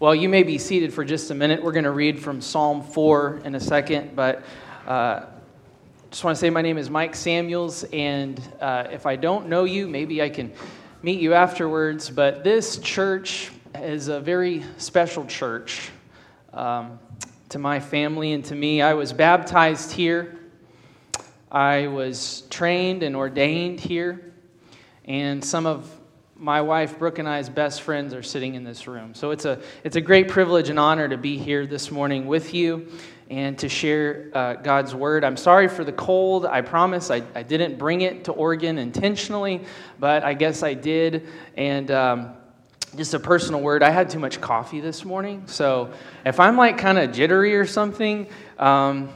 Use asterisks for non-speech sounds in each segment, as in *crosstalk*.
Well, you may be seated for just a minute. We're going to read from Psalm 4 in a second, but uh, just want to say my name is Mike Samuels, and uh, if I don't know you, maybe I can meet you afterwards. But this church is a very special church um, to my family and to me. I was baptized here, I was trained and ordained here, and some of my wife Brooke and I's best friends are sitting in this room. So it's a, it's a great privilege and honor to be here this morning with you and to share uh, God's word. I'm sorry for the cold. I promise I, I didn't bring it to Oregon intentionally, but I guess I did. And um, just a personal word I had too much coffee this morning. So if I'm like kind of jittery or something, um,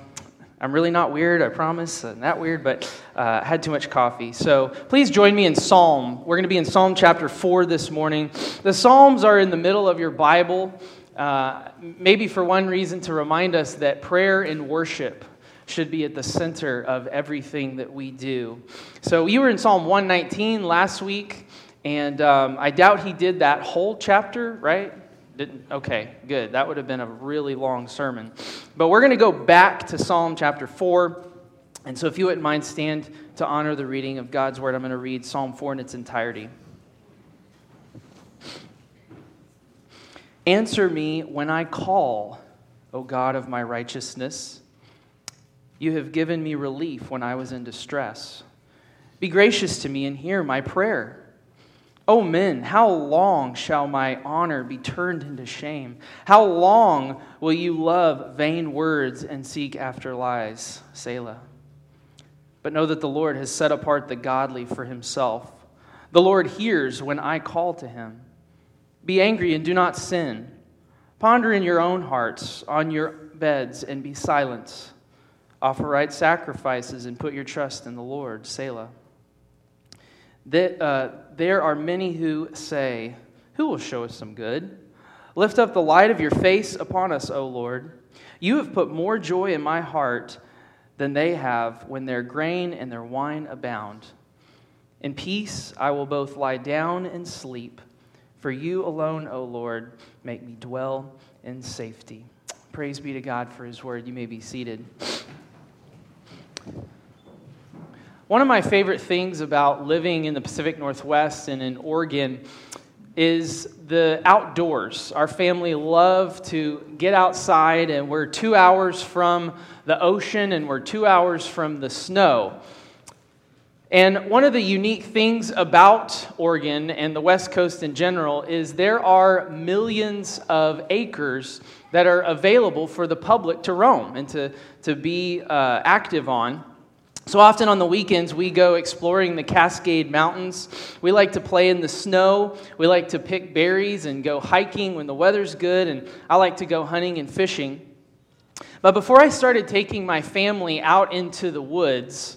I'm really not weird, I promise. I'm not weird, but uh, I had too much coffee. So please join me in Psalm. We're going to be in Psalm chapter 4 this morning. The Psalms are in the middle of your Bible, uh, maybe for one reason to remind us that prayer and worship should be at the center of everything that we do. So you were in Psalm 119 last week, and um, I doubt he did that whole chapter, right? Didn't? Okay, good. That would have been a really long sermon. But we're going to go back to Psalm chapter 4. And so if you wouldn't mind, stand to honor the reading of God's word. I'm going to read Psalm 4 in its entirety. Answer me when I call, O God of my righteousness. You have given me relief when I was in distress. Be gracious to me and hear my prayer. O men, how long shall my honor be turned into shame? How long will you love vain words and seek after lies? Selah. But know that the Lord has set apart the godly for himself. The Lord hears when I call to him. Be angry and do not sin. Ponder in your own hearts on your beds and be silent. Offer right sacrifices and put your trust in the Lord. Selah. That, uh, there are many who say, Who will show us some good? Lift up the light of your face upon us, O Lord. You have put more joy in my heart than they have when their grain and their wine abound. In peace I will both lie down and sleep. For you alone, O Lord, make me dwell in safety. Praise be to God for his word. You may be seated. One of my favorite things about living in the Pacific Northwest and in Oregon is the outdoors. Our family love to get outside, and we're two hours from the ocean and we're two hours from the snow. And one of the unique things about Oregon and the West Coast in general is there are millions of acres that are available for the public to roam and to, to be uh, active on. So often on the weekends, we go exploring the Cascade Mountains. We like to play in the snow. We like to pick berries and go hiking when the weather's good. And I like to go hunting and fishing. But before I started taking my family out into the woods,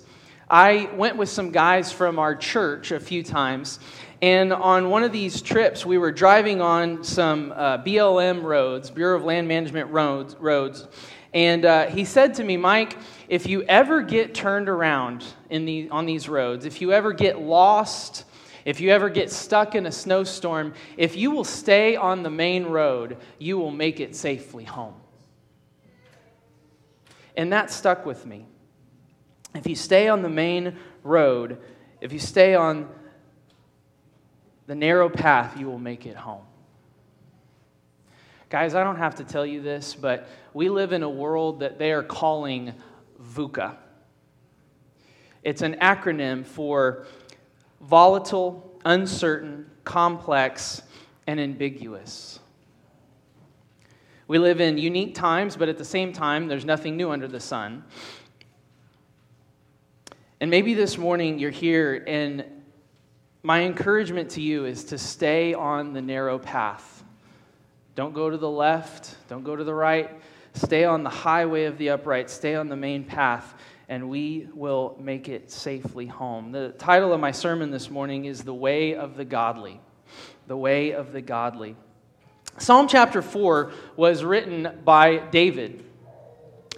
I went with some guys from our church a few times. And on one of these trips, we were driving on some uh, BLM roads, Bureau of Land Management roads. roads and uh, he said to me, Mike, if you ever get turned around in the, on these roads, if you ever get lost, if you ever get stuck in a snowstorm, if you will stay on the main road, you will make it safely home. And that stuck with me. If you stay on the main road, if you stay on the narrow path, you will make it home. Guys, I don't have to tell you this, but we live in a world that they are calling VUCA. It's an acronym for volatile, uncertain, complex, and ambiguous. We live in unique times, but at the same time, there's nothing new under the sun. And maybe this morning you're here, and my encouragement to you is to stay on the narrow path don't go to the left, don't go to the right. Stay on the highway of the upright, stay on the main path, and we will make it safely home. The title of my sermon this morning is The Way of the Godly. The Way of the Godly. Psalm chapter 4 was written by David,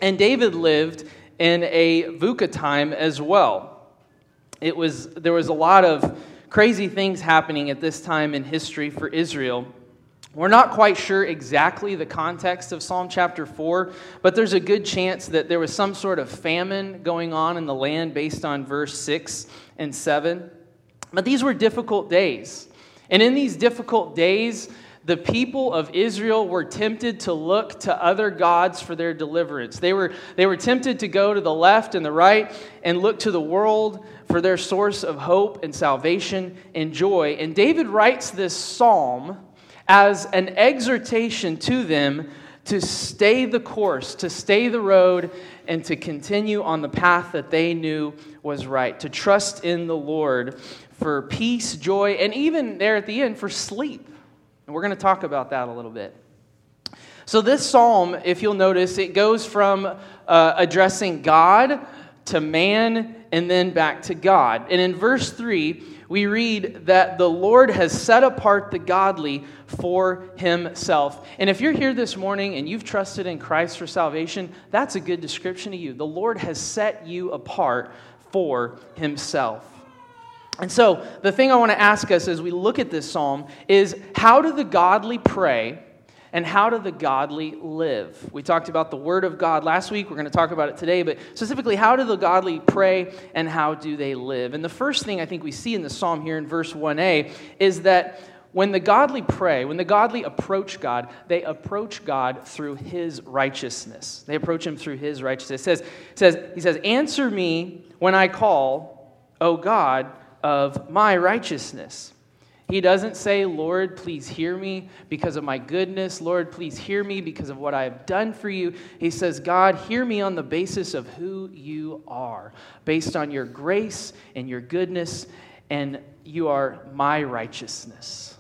and David lived in a VUCA time as well. It was, there was a lot of crazy things happening at this time in history for Israel. We're not quite sure exactly the context of Psalm chapter 4, but there's a good chance that there was some sort of famine going on in the land based on verse 6 and 7. But these were difficult days. And in these difficult days, the people of Israel were tempted to look to other gods for their deliverance. They were, they were tempted to go to the left and the right and look to the world for their source of hope and salvation and joy. And David writes this psalm as an exhortation to them to stay the course, to stay the road, and to continue on the path that they knew was right, to trust in the Lord for peace, joy, and even there at the end for sleep. And we're going to talk about that a little bit. So, this psalm, if you'll notice, it goes from uh, addressing God to man and then back to God. And in verse 3, we read that the Lord has set apart the godly for himself. And if you're here this morning and you've trusted in Christ for salvation, that's a good description of you. The Lord has set you apart for himself. And so, the thing I want to ask us as we look at this psalm is how do the godly pray and how do the godly live? We talked about the Word of God last week. We're going to talk about it today, but specifically, how do the godly pray and how do they live? And the first thing I think we see in the psalm here in verse 1a is that when the godly pray, when the godly approach God, they approach God through his righteousness. They approach him through his righteousness. It says, it says, he says, Answer me when I call, O God of my righteousness. He doesn't say, Lord, please hear me because of my goodness. Lord, please hear me because of what I have done for you. He says, God, hear me on the basis of who you are, based on your grace and your goodness, and you are my righteousness.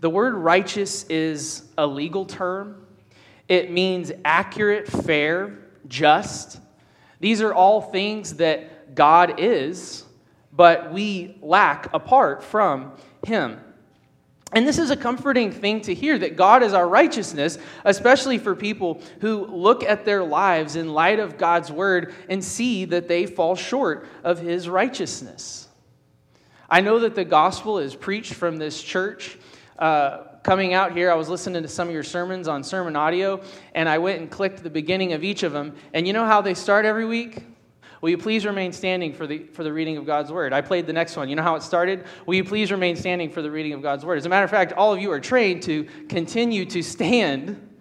The word righteous is a legal term, it means accurate, fair, just. These are all things that God is but we lack apart from Him. And this is a comforting thing to hear that God is our righteousness, especially for people who look at their lives in light of God's word and see that they fall short of His righteousness. I know that the gospel is preached from this church. Uh, coming out here, I was listening to some of your sermons on sermon audio, and I went and clicked the beginning of each of them. And you know how they start every week? Will you please remain standing for the, for the reading of God's word? I played the next one. You know how it started? Will you please remain standing for the reading of God's word? As a matter of fact, all of you are trained to continue to stand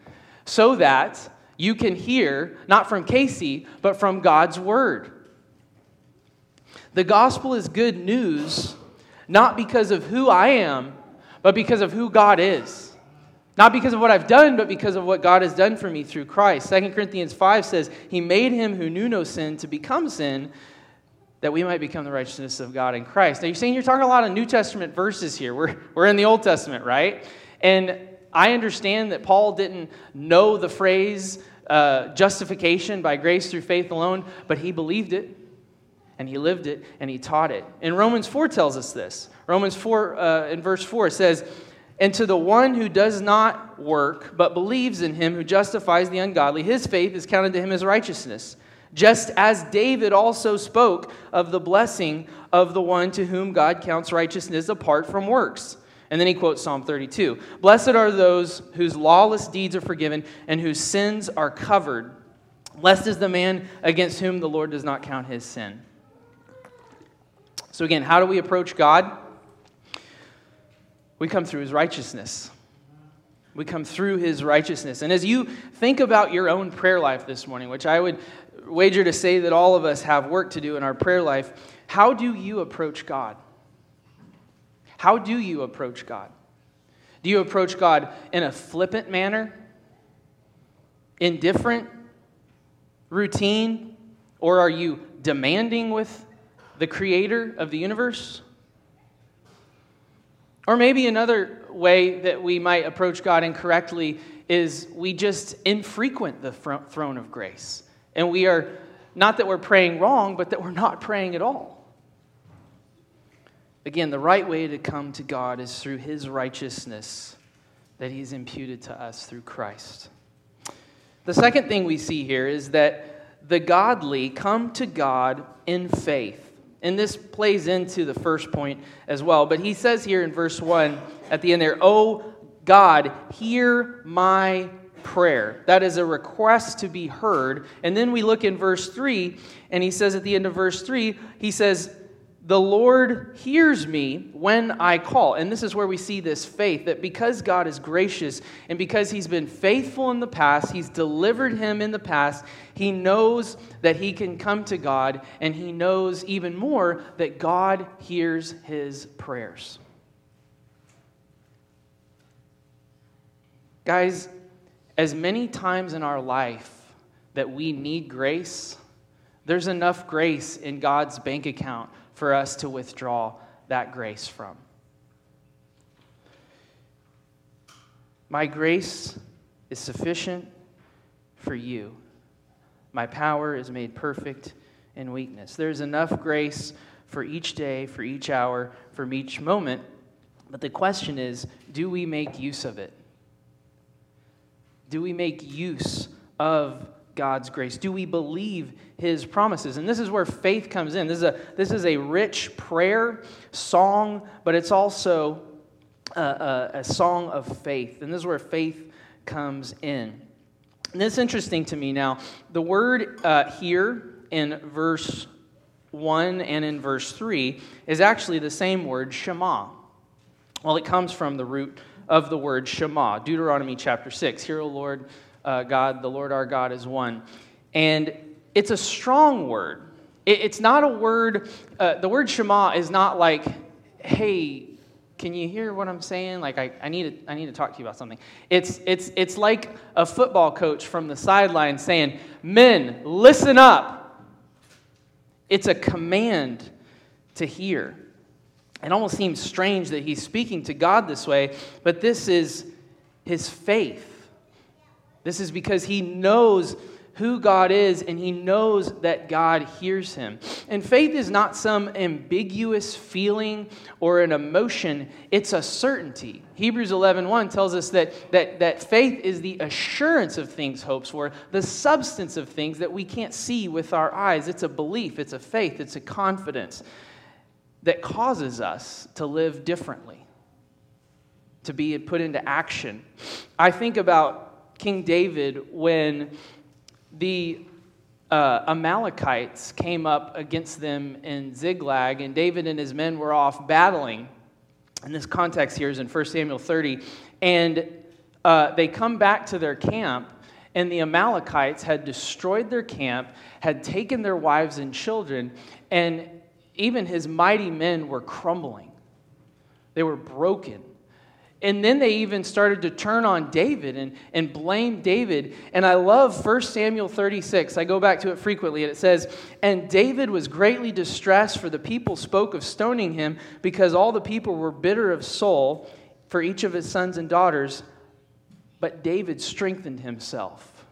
so that you can hear, not from Casey, but from God's word. The gospel is good news, not because of who I am, but because of who God is. Not because of what I've done, but because of what God has done for me through Christ. 2 Corinthians 5 says, He made him who knew no sin to become sin, that we might become the righteousness of God in Christ. Now, you're saying you're talking a lot of New Testament verses here. We're, we're in the Old Testament, right? And I understand that Paul didn't know the phrase uh, justification by grace through faith alone, but he believed it and he lived it and he taught it. And Romans 4 tells us this. Romans 4, uh, in verse 4, says, and to the one who does not work, but believes in him who justifies the ungodly, his faith is counted to him as righteousness. Just as David also spoke of the blessing of the one to whom God counts righteousness apart from works. And then he quotes Psalm 32 Blessed are those whose lawless deeds are forgiven and whose sins are covered. Blessed is the man against whom the Lord does not count his sin. So, again, how do we approach God? We come through his righteousness. We come through his righteousness. And as you think about your own prayer life this morning, which I would wager to say that all of us have work to do in our prayer life, how do you approach God? How do you approach God? Do you approach God in a flippant manner? Indifferent? Routine? Or are you demanding with the creator of the universe? Or maybe another way that we might approach God incorrectly is we just infrequent the throne of grace. And we are, not that we're praying wrong, but that we're not praying at all. Again, the right way to come to God is through his righteousness that he's imputed to us through Christ. The second thing we see here is that the godly come to God in faith. And this plays into the first point as well. But he says here in verse 1 at the end there, Oh God, hear my prayer. That is a request to be heard. And then we look in verse 3, and he says at the end of verse 3, he says, the Lord hears me when I call. And this is where we see this faith that because God is gracious and because He's been faithful in the past, He's delivered him in the past, he knows that he can come to God, and he knows even more that God hears his prayers. Guys, as many times in our life that we need grace, there's enough grace in God's bank account for us to withdraw that grace from. My grace is sufficient for you. My power is made perfect in weakness. There's enough grace for each day, for each hour, for each moment. But the question is do we make use of it? Do we make use of God's grace? Do we believe his promises? And this is where faith comes in. This is a, this is a rich prayer, song, but it's also a, a, a song of faith. And this is where faith comes in. And it's interesting to me now. The word uh, here in verse 1 and in verse 3 is actually the same word, Shema. Well, it comes from the root of the word Shema, Deuteronomy chapter 6. Hear, O Lord uh, God, the Lord our God is one. And it's a strong word. It, it's not a word, uh, the word Shema is not like, hey, can you hear what I'm saying? Like, I, I, need to, I need to talk to you about something. It's, it's, it's like a football coach from the sideline saying, Men, listen up. It's a command to hear. It almost seems strange that he's speaking to God this way, but this is his faith. This is because he knows who God is and he knows that God hears him. And faith is not some ambiguous feeling or an emotion, it's a certainty. Hebrews 11:1 tells us that, that, that faith is the assurance of things hoped for, the substance of things that we can't see with our eyes. It's a belief, it's a faith, it's a confidence that causes us to live differently, to be put into action. I think about King David when the uh, Amalekites came up against them in Ziklag, and David and his men were off battling. And this context here is in 1 Samuel 30. And uh, they come back to their camp, and the Amalekites had destroyed their camp, had taken their wives and children, and even his mighty men were crumbling. They were broken. And then they even started to turn on David and, and blame David. And I love 1 Samuel 36. I go back to it frequently, and it says, And David was greatly distressed, for the people spoke of stoning him, because all the people were bitter of soul for each of his sons and daughters. But David strengthened himself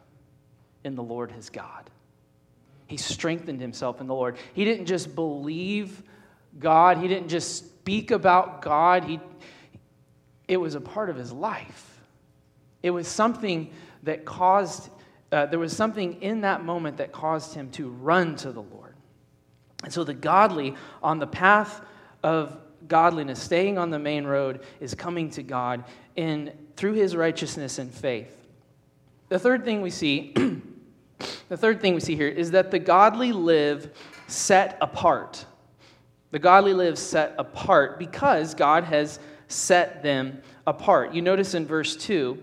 in the Lord his God. He strengthened himself in the Lord. He didn't just believe God, he didn't just speak about God. He, it was a part of his life. It was something that caused, uh, there was something in that moment that caused him to run to the Lord. And so the godly on the path of godliness, staying on the main road, is coming to God in, through his righteousness and faith. The third thing we see, *clears throat* the third thing we see here is that the godly live set apart. The godly live set apart because God has set them apart. You notice in verse 2,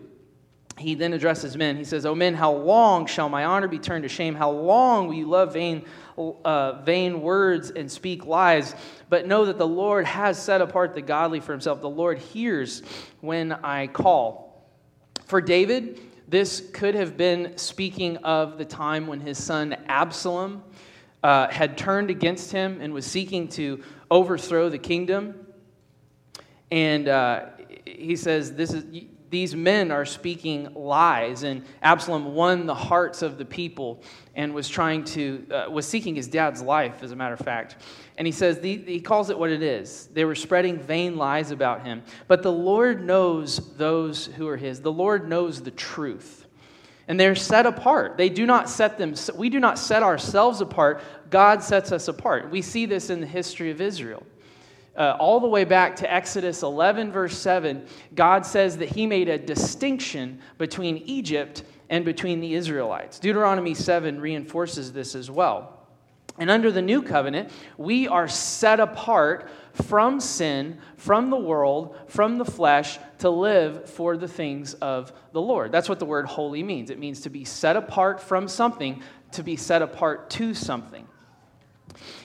he then addresses men. He says, O men, how long shall my honor be turned to shame? How long will you love vain, uh, vain words and speak lies? But know that the Lord has set apart the godly for himself. The Lord hears when I call. For David, this could have been speaking of the time when his son Absalom uh, had turned against him and was seeking to overthrow the kingdom. And uh, he says, this is, These men are speaking lies. And Absalom won the hearts of the people and was trying to, uh, was seeking his dad's life, as a matter of fact. And he says, the, he calls it what it is. They were spreading vain lies about him. But the Lord knows those who are his, the Lord knows the truth. And they're set apart. They do not set them, we do not set ourselves apart. God sets us apart. We see this in the history of Israel. Uh, all the way back to Exodus 11, verse 7, God says that He made a distinction between Egypt and between the Israelites. Deuteronomy 7 reinforces this as well. And under the new covenant, we are set apart from sin, from the world, from the flesh, to live for the things of the Lord. That's what the word holy means. It means to be set apart from something, to be set apart to something.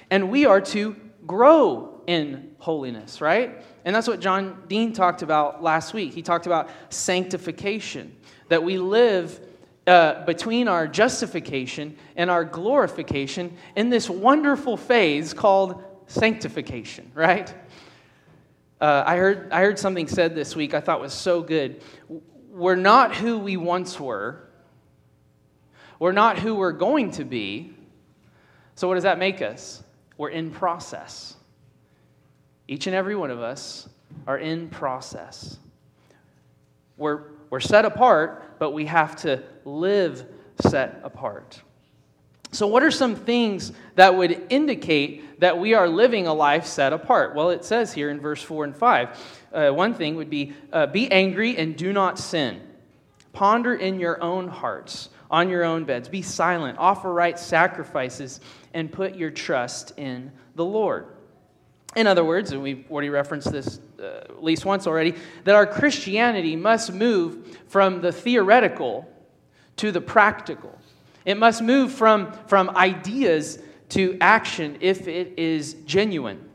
And we are to grow in holiness, right? And that's what John Dean talked about last week. He talked about sanctification, that we live uh, between our justification and our glorification in this wonderful phase called sanctification, right? Uh, I, heard, I heard something said this week I thought was so good. We're not who we once were, we're not who we're going to be. So, what does that make us? We're in process. Each and every one of us are in process. We're, we're set apart, but we have to live set apart. So, what are some things that would indicate that we are living a life set apart? Well, it says here in verse 4 and 5. Uh, one thing would be uh, be angry and do not sin. Ponder in your own hearts, on your own beds. Be silent, offer right sacrifices, and put your trust in the Lord. In other words, and we've already referenced this uh, at least once already, that our Christianity must move from the theoretical to the practical. It must move from, from ideas to action if it is genuine.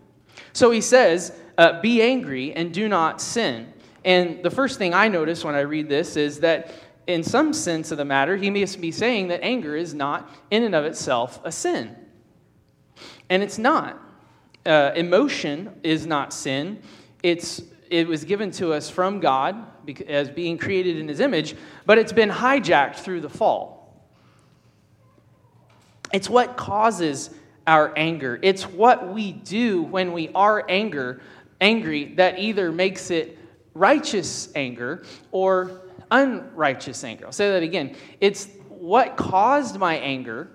So he says, uh, Be angry and do not sin. And the first thing I notice when I read this is that, in some sense of the matter, he must be saying that anger is not, in and of itself, a sin. And it's not. Uh, emotion is not sin. It's, it was given to us from God as being created in his image, but it's been hijacked through the fall. It's what causes our anger. It's what we do when we are anger, angry that either makes it righteous anger or unrighteous anger. I'll say that again. It's what caused my anger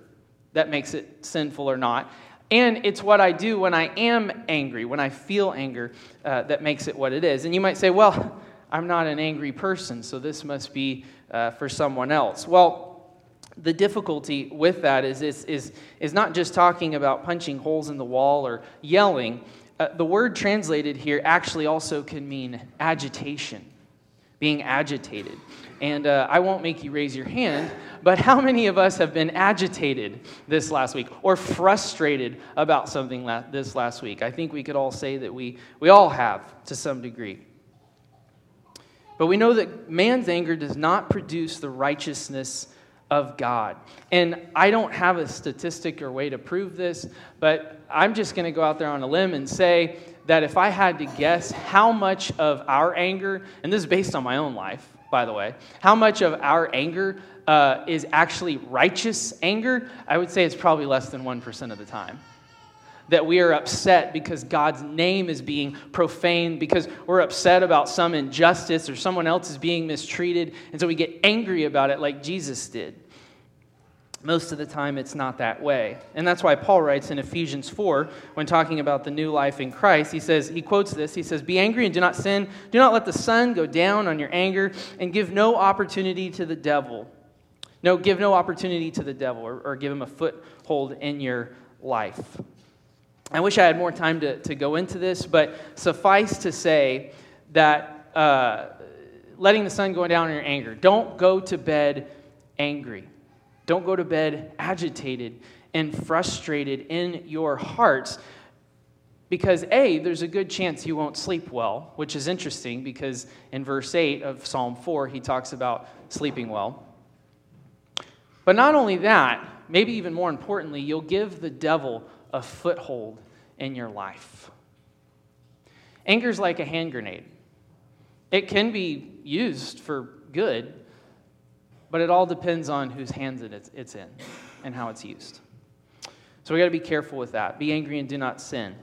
that makes it sinful or not. And it's what I do when I am angry, when I feel anger, uh, that makes it what it is. And you might say, well, *laughs* I'm not an angry person, so this must be uh, for someone else. Well, the difficulty with that is, is, is, is not just talking about punching holes in the wall or yelling. Uh, the word translated here actually also can mean agitation, being agitated. And uh, I won't make you raise your hand, but how many of us have been agitated this last week or frustrated about something la- this last week? I think we could all say that we, we all have to some degree. But we know that man's anger does not produce the righteousness of God. And I don't have a statistic or way to prove this, but I'm just going to go out there on a limb and say that if I had to guess how much of our anger, and this is based on my own life, by the way, how much of our anger uh, is actually righteous anger, I would say it's probably less than 1% of the time that we are upset because God's name is being profaned, because we're upset about some injustice or someone else is being mistreated, and so we get angry about it like Jesus did. Most of the time, it's not that way. And that's why Paul writes in Ephesians 4, when talking about the new life in Christ, he says, he quotes this, he says, Be angry and do not sin. Do not let the sun go down on your anger, and give no opportunity to the devil. No, give no opportunity to the devil, or, or give him a foothold in your life. I wish I had more time to, to go into this, but suffice to say that uh, letting the sun go down on your anger, don't go to bed angry. Don't go to bed agitated and frustrated in your hearts because A, there's a good chance you won't sleep well, which is interesting because in verse 8 of Psalm 4, he talks about sleeping well. But not only that, maybe even more importantly, you'll give the devil a foothold in your life. Anger's like a hand grenade. It can be used for good, but it all depends on whose hands it's in and how it's used. So we got to be careful with that. Be angry and do not sin.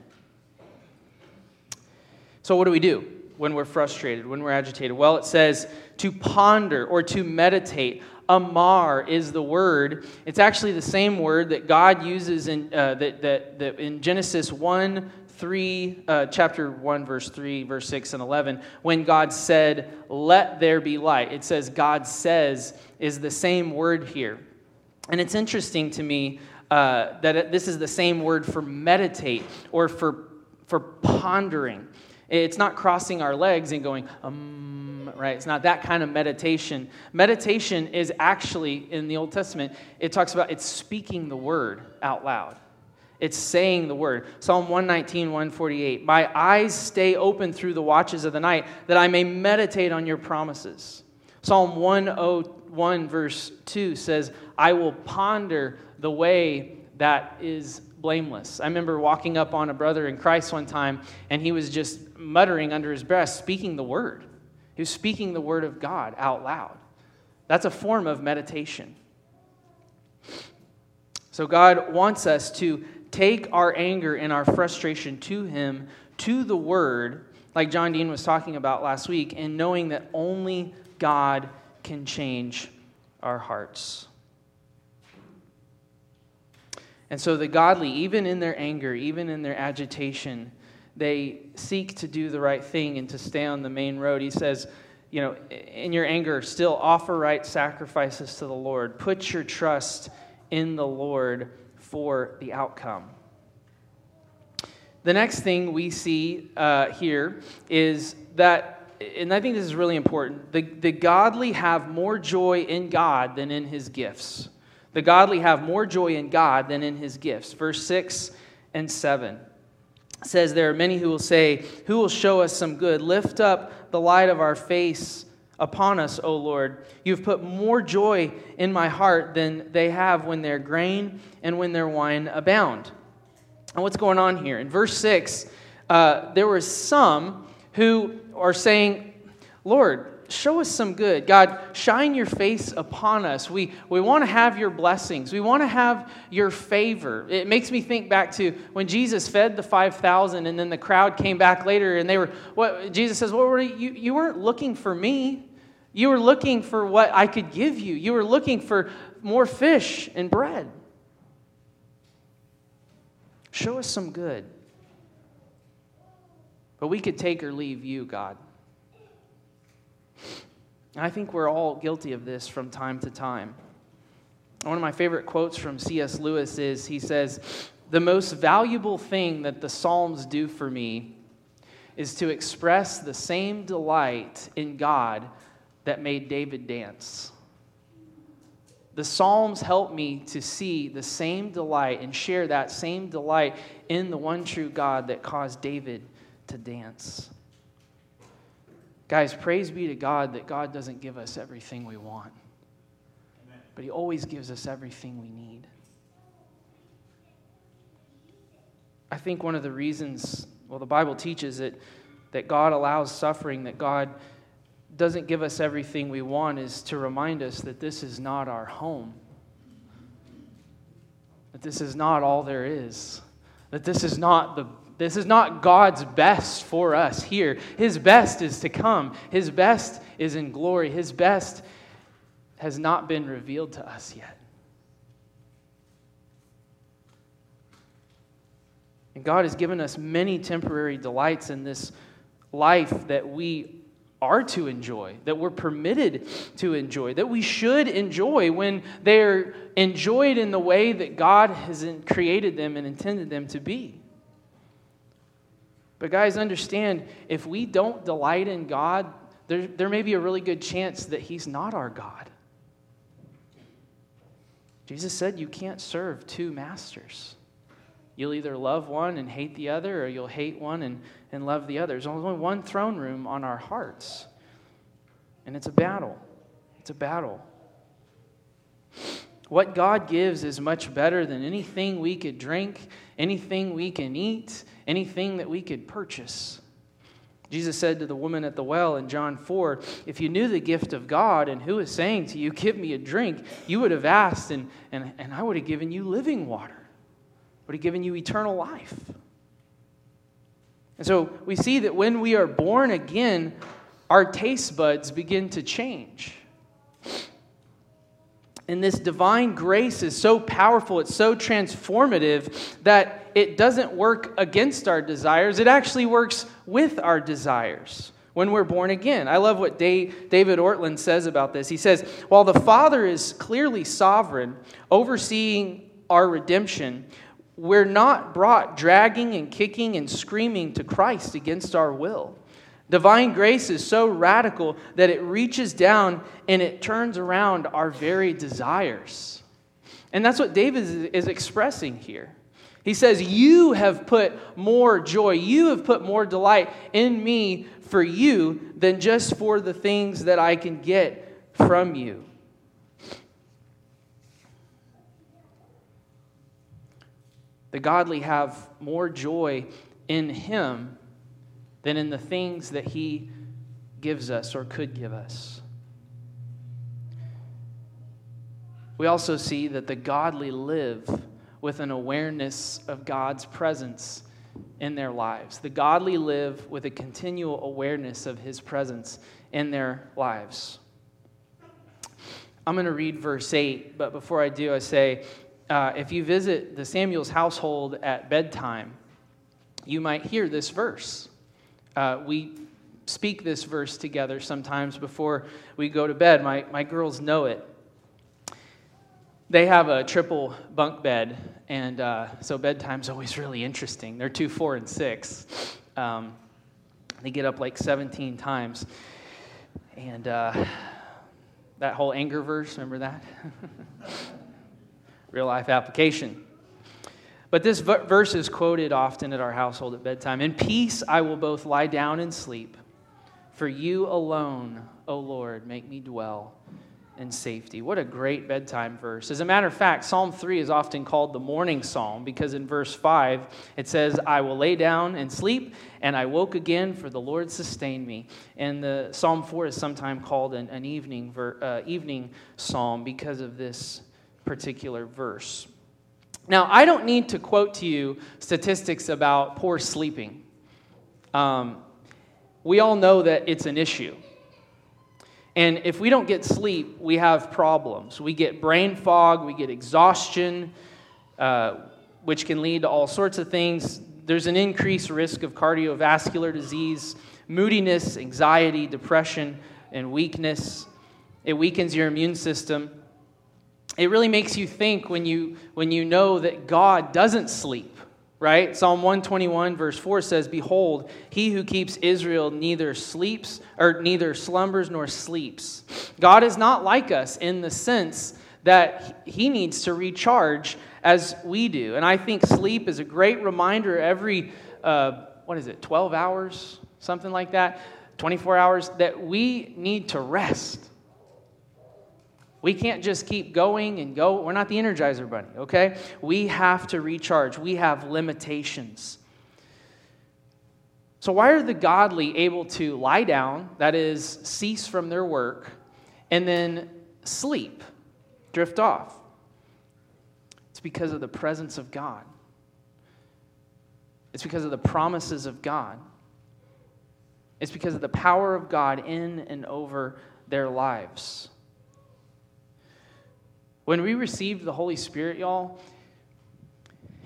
So, what do we do when we're frustrated, when we're agitated? Well, it says to ponder or to meditate Amar is the word. It's actually the same word that God uses in, uh, that, that, that in Genesis 1 3, uh, chapter 1, verse 3, verse 6, and 11, when God said, Let there be light. It says, God says is the same word here. And it's interesting to me uh, that this is the same word for meditate or for, for pondering. It's not crossing our legs and going, um, right? It's not that kind of meditation. Meditation is actually, in the Old Testament, it talks about it's speaking the word out loud. It's saying the word. Psalm 119, 148. My eyes stay open through the watches of the night that I may meditate on your promises. Psalm 101, verse 2 says, I will ponder the way that is blameless. I remember walking up on a brother in Christ one time, and he was just muttering under his breath, speaking the word. He was speaking the word of God out loud. That's a form of meditation. So, God wants us to take our anger and our frustration to Him, to the Word, like John Dean was talking about last week, and knowing that only God can change our hearts. And so the godly, even in their anger, even in their agitation, they seek to do the right thing and to stay on the main road. He says, you know, in your anger, still offer right sacrifices to the Lord. Put your trust in the Lord for the outcome. The next thing we see uh, here is that, and I think this is really important, the, the godly have more joy in God than in his gifts. The godly have more joy in God than in his gifts. Verse 6 and 7 says, There are many who will say, Who will show us some good? Lift up the light of our face upon us, O Lord. You've put more joy in my heart than they have when their grain and when their wine abound. And what's going on here? In verse 6, uh, there were some who are saying, Lord, show us some good. God, shine your face upon us. We, we want to have your blessings. We want to have your favor. It makes me think back to when Jesus fed the 5,000 and then the crowd came back later and they were, what Jesus says, well, you, you weren't looking for me. You were looking for what I could give you. You were looking for more fish and bread. Show us some good. But we could take or leave you, God. I think we're all guilty of this from time to time. One of my favorite quotes from C.S. Lewis is he says, The most valuable thing that the Psalms do for me is to express the same delight in God that made David dance. The Psalms help me to see the same delight and share that same delight in the one true God that caused David to dance. Guys, praise be to God that God doesn't give us everything we want, but He always gives us everything we need. I think one of the reasons, well, the Bible teaches it, that God allows suffering, that God doesn't give us everything we want, is to remind us that this is not our home, that this is not all there is, that this is not the this is not God's best for us here. His best is to come. His best is in glory. His best has not been revealed to us yet. And God has given us many temporary delights in this life that we are to enjoy, that we're permitted to enjoy, that we should enjoy when they're enjoyed in the way that God has created them and intended them to be. But, guys, understand if we don't delight in God, there, there may be a really good chance that He's not our God. Jesus said you can't serve two masters. You'll either love one and hate the other, or you'll hate one and, and love the other. There's only one throne room on our hearts. And it's a battle. It's a battle. What God gives is much better than anything we could drink, anything we can eat, anything that we could purchase. Jesus said to the woman at the well in John 4, If you knew the gift of God and who is saying to you, Give me a drink, you would have asked, and, and, and I would have given you living water, would have given you eternal life. And so we see that when we are born again, our taste buds begin to change. And this divine grace is so powerful, it's so transformative that it doesn't work against our desires, it actually works with our desires when we're born again. I love what David Ortlund says about this. He says, While the Father is clearly sovereign, overseeing our redemption, we're not brought dragging and kicking and screaming to Christ against our will. Divine grace is so radical that it reaches down and it turns around our very desires. And that's what David is expressing here. He says, You have put more joy, you have put more delight in me for you than just for the things that I can get from you. The godly have more joy in Him than in the things that He gives us or could give us. We also see that the godly live with an awareness of God's presence in their lives. The godly live with a continual awareness of His presence in their lives. I'm going to read verse 8, but before I do, I say uh, if you visit the Samuel's household at bedtime, you might hear this verse. Uh, we speak this verse together sometimes before we go to bed. My, my girls know it. They have a triple bunk bed, and uh, so bedtime's always really interesting. They're two, four, and six. Um, they get up like 17 times. And uh, that whole anger verse, remember that? *laughs* real life application. But this verse is quoted often at our household at bedtime. In peace I will both lie down and sleep. For you alone, O Lord, make me dwell in safety. What a great bedtime verse. As a matter of fact, Psalm 3 is often called the morning psalm because in verse 5 it says, I will lay down and sleep, and I woke again, for the Lord sustained me. And the Psalm 4 is sometimes called an, an evening, ver, uh, evening psalm because of this particular verse. Now, I don't need to quote to you statistics about poor sleeping. Um, we all know that it's an issue. And if we don't get sleep, we have problems. We get brain fog, we get exhaustion, uh, which can lead to all sorts of things. There's an increased risk of cardiovascular disease, moodiness, anxiety, depression, and weakness. It weakens your immune system it really makes you think when you when you know that God doesn't sleep, right? Psalm 121 verse 4 says, "Behold, he who keeps Israel neither sleeps or neither slumbers nor sleeps." God is not like us in the sense that he needs to recharge as we do. And I think sleep is a great reminder every uh, what is it, 12 hours, something like that, 24 hours that we need to rest we can't just keep going and go. We're not the Energizer Bunny, okay? We have to recharge. We have limitations. So, why are the godly able to lie down, that is, cease from their work, and then sleep, drift off? It's because of the presence of God, it's because of the promises of God, it's because of the power of God in and over their lives. When we receive the Holy Spirit, y'all,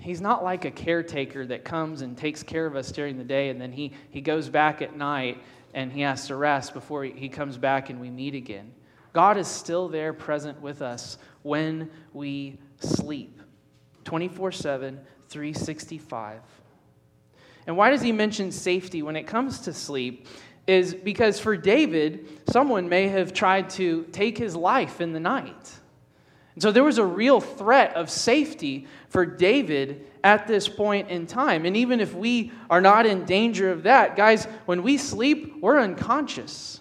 He's not like a caretaker that comes and takes care of us during the day and then he, he goes back at night and he has to rest before he, comes back and we meet again. God is still there present with us when we sleep 24 7, 365. And why does he mention safety when it comes to sleep? Is because for David, someone may have tried to take his life in the night. So there was a real threat of safety for David at this point in time. And even if we are not in danger of that, guys, when we sleep, we're unconscious.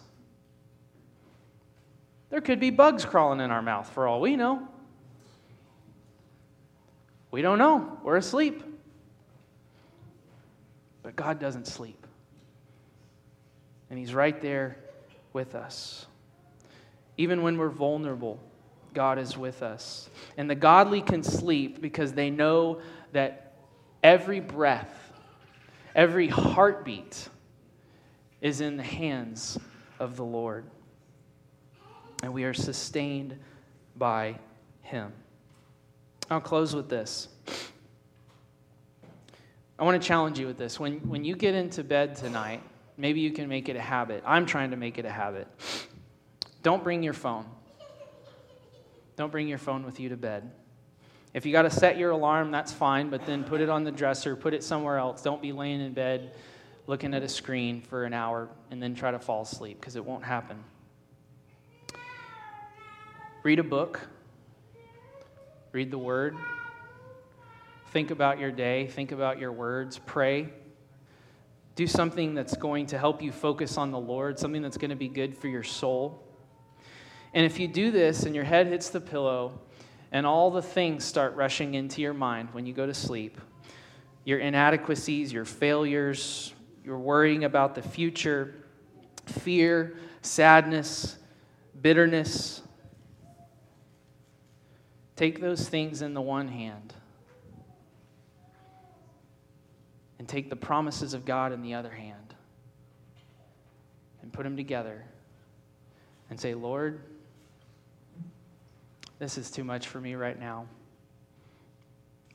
There could be bugs crawling in our mouth for all we know. We don't know. We're asleep. But God doesn't sleep. And He's right there with us. Even when we're vulnerable, God is with us. And the godly can sleep because they know that every breath, every heartbeat is in the hands of the Lord. And we are sustained by Him. I'll close with this. I want to challenge you with this. When, when you get into bed tonight, maybe you can make it a habit. I'm trying to make it a habit. Don't bring your phone. Don't bring your phone with you to bed. If you got to set your alarm, that's fine, but then put it on the dresser, put it somewhere else. Don't be laying in bed looking at a screen for an hour and then try to fall asleep because it won't happen. Read a book, read the word, think about your day, think about your words, pray. Do something that's going to help you focus on the Lord, something that's going to be good for your soul. And if you do this and your head hits the pillow and all the things start rushing into your mind when you go to sleep, your inadequacies, your failures, you're worrying about the future, fear, sadness, bitterness. Take those things in the one hand and take the promises of God in the other hand and put them together and say, Lord, this is too much for me right now.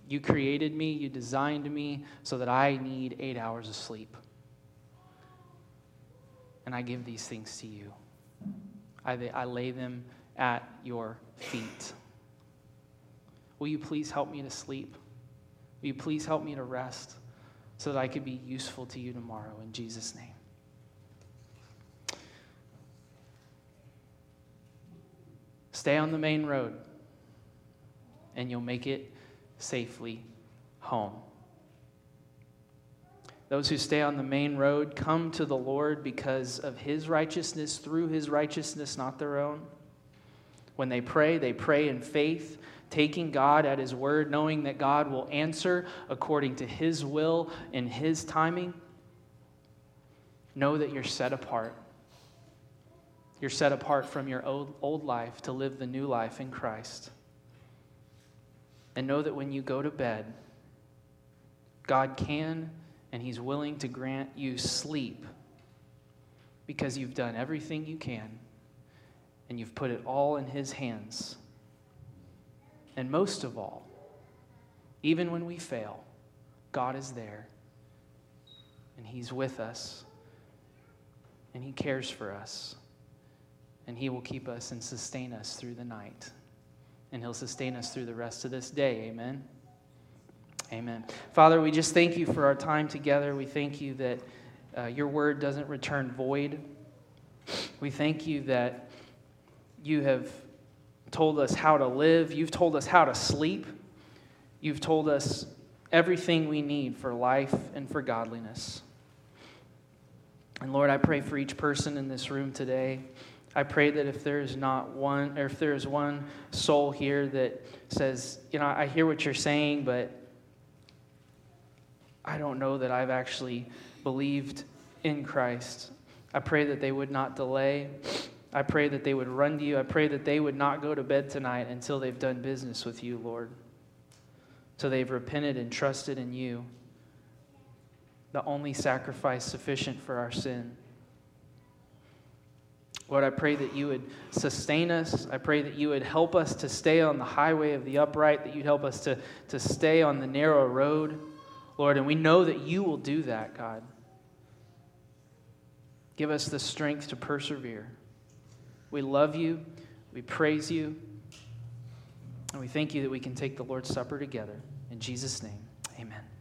You created me, you designed me so that I need eight hours of sleep and I give these things to you. I, I lay them at your feet. Will you please help me to sleep? Will you please help me to rest so that I could be useful to you tomorrow? In Jesus' name. Stay on the main road, and you'll make it safely home. Those who stay on the main road come to the Lord because of his righteousness, through his righteousness, not their own. When they pray, they pray in faith, taking God at his word, knowing that God will answer according to his will in his timing. Know that you're set apart. You're set apart from your old, old life to live the new life in Christ. And know that when you go to bed, God can and He's willing to grant you sleep because you've done everything you can and you've put it all in His hands. And most of all, even when we fail, God is there and He's with us and He cares for us and He will keep us and sustain us through the night. And He'll sustain us through the rest of this day. Amen. Amen. Father, we just thank you for our time together. We thank you that uh, your word doesn't return void. We thank you that you have told us how to live, you've told us how to sleep, you've told us everything we need for life and for godliness. And Lord, I pray for each person in this room today. I pray that if there is not one, or if there is one soul here that says, you know, I hear what you're saying, but I don't know that I've actually believed in Christ. I pray that they would not delay. I pray that they would run to you. I pray that they would not go to bed tonight until they've done business with you, Lord. So they've repented and trusted in you, the only sacrifice sufficient for our sin. Lord, I pray that you would sustain us. I pray that you would help us to stay on the highway of the upright, that you'd help us to, to stay on the narrow road. Lord, and we know that you will do that, God. Give us the strength to persevere. We love you, we praise you, and we thank you that we can take the Lord's Supper together. In Jesus' name, amen.